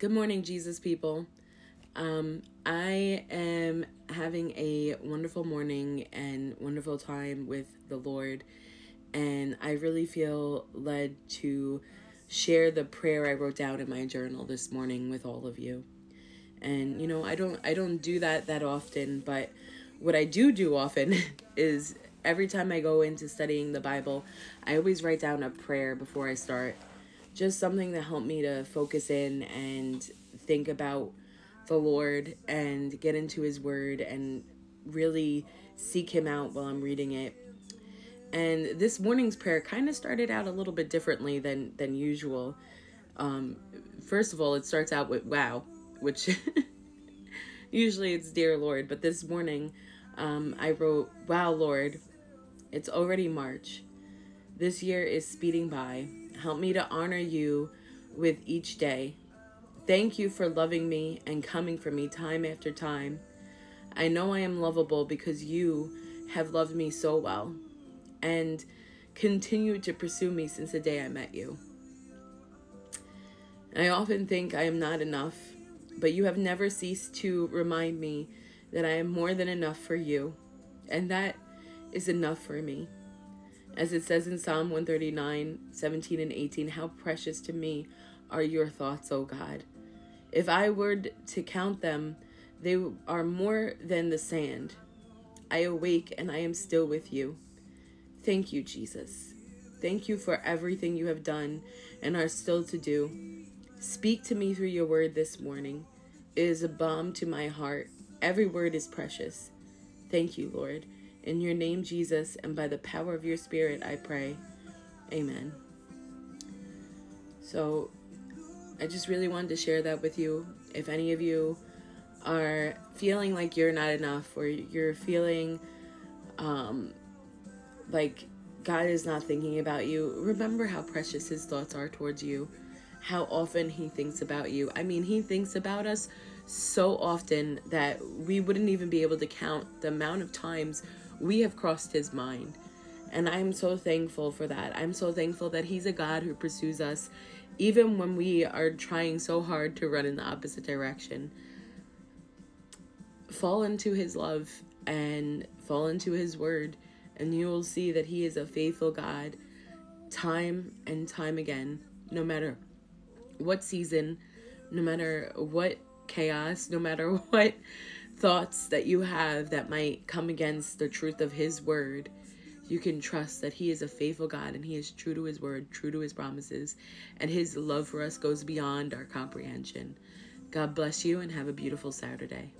Good morning, Jesus people. Um, I am having a wonderful morning and wonderful time with the Lord, and I really feel led to share the prayer I wrote down in my journal this morning with all of you. And you know, I don't I don't do that that often, but what I do do often is every time I go into studying the Bible, I always write down a prayer before I start just something that helped me to focus in and think about the Lord and get into His Word and really seek Him out while I'm reading it. And this morning's prayer kind of started out a little bit differently than than usual. Um, first of all, it starts out with "Wow," which usually it's "Dear Lord," but this morning um, I wrote "Wow, Lord, it's already March. This year is speeding by." Help me to honor you with each day. Thank you for loving me and coming for me time after time. I know I am lovable because you have loved me so well and continued to pursue me since the day I met you. I often think I am not enough, but you have never ceased to remind me that I am more than enough for you, and that is enough for me. As it says in Psalm 139, 17 and 18, how precious to me are your thoughts, O God. If I were to count them, they are more than the sand. I awake and I am still with you. Thank you, Jesus. Thank you for everything you have done and are still to do. Speak to me through your word this morning. It is a balm to my heart. Every word is precious. Thank you, Lord. In your name, Jesus, and by the power of your Spirit, I pray. Amen. So, I just really wanted to share that with you. If any of you are feeling like you're not enough, or you're feeling um, like God is not thinking about you, remember how precious His thoughts are towards you, how often He thinks about you. I mean, He thinks about us so often that we wouldn't even be able to count the amount of times we have crossed his mind. And I'm so thankful for that. I'm so thankful that he's a God who pursues us even when we are trying so hard to run in the opposite direction. Fall into his love and fall into his word, and you will see that he is a faithful God time and time again, no matter what season, no matter what chaos, no matter what thoughts that you have that might come against the truth of His word, you can trust that He is a faithful God and He is true to His word, true to His promises, and His love for us goes beyond our comprehension. God bless you and have a beautiful Saturday.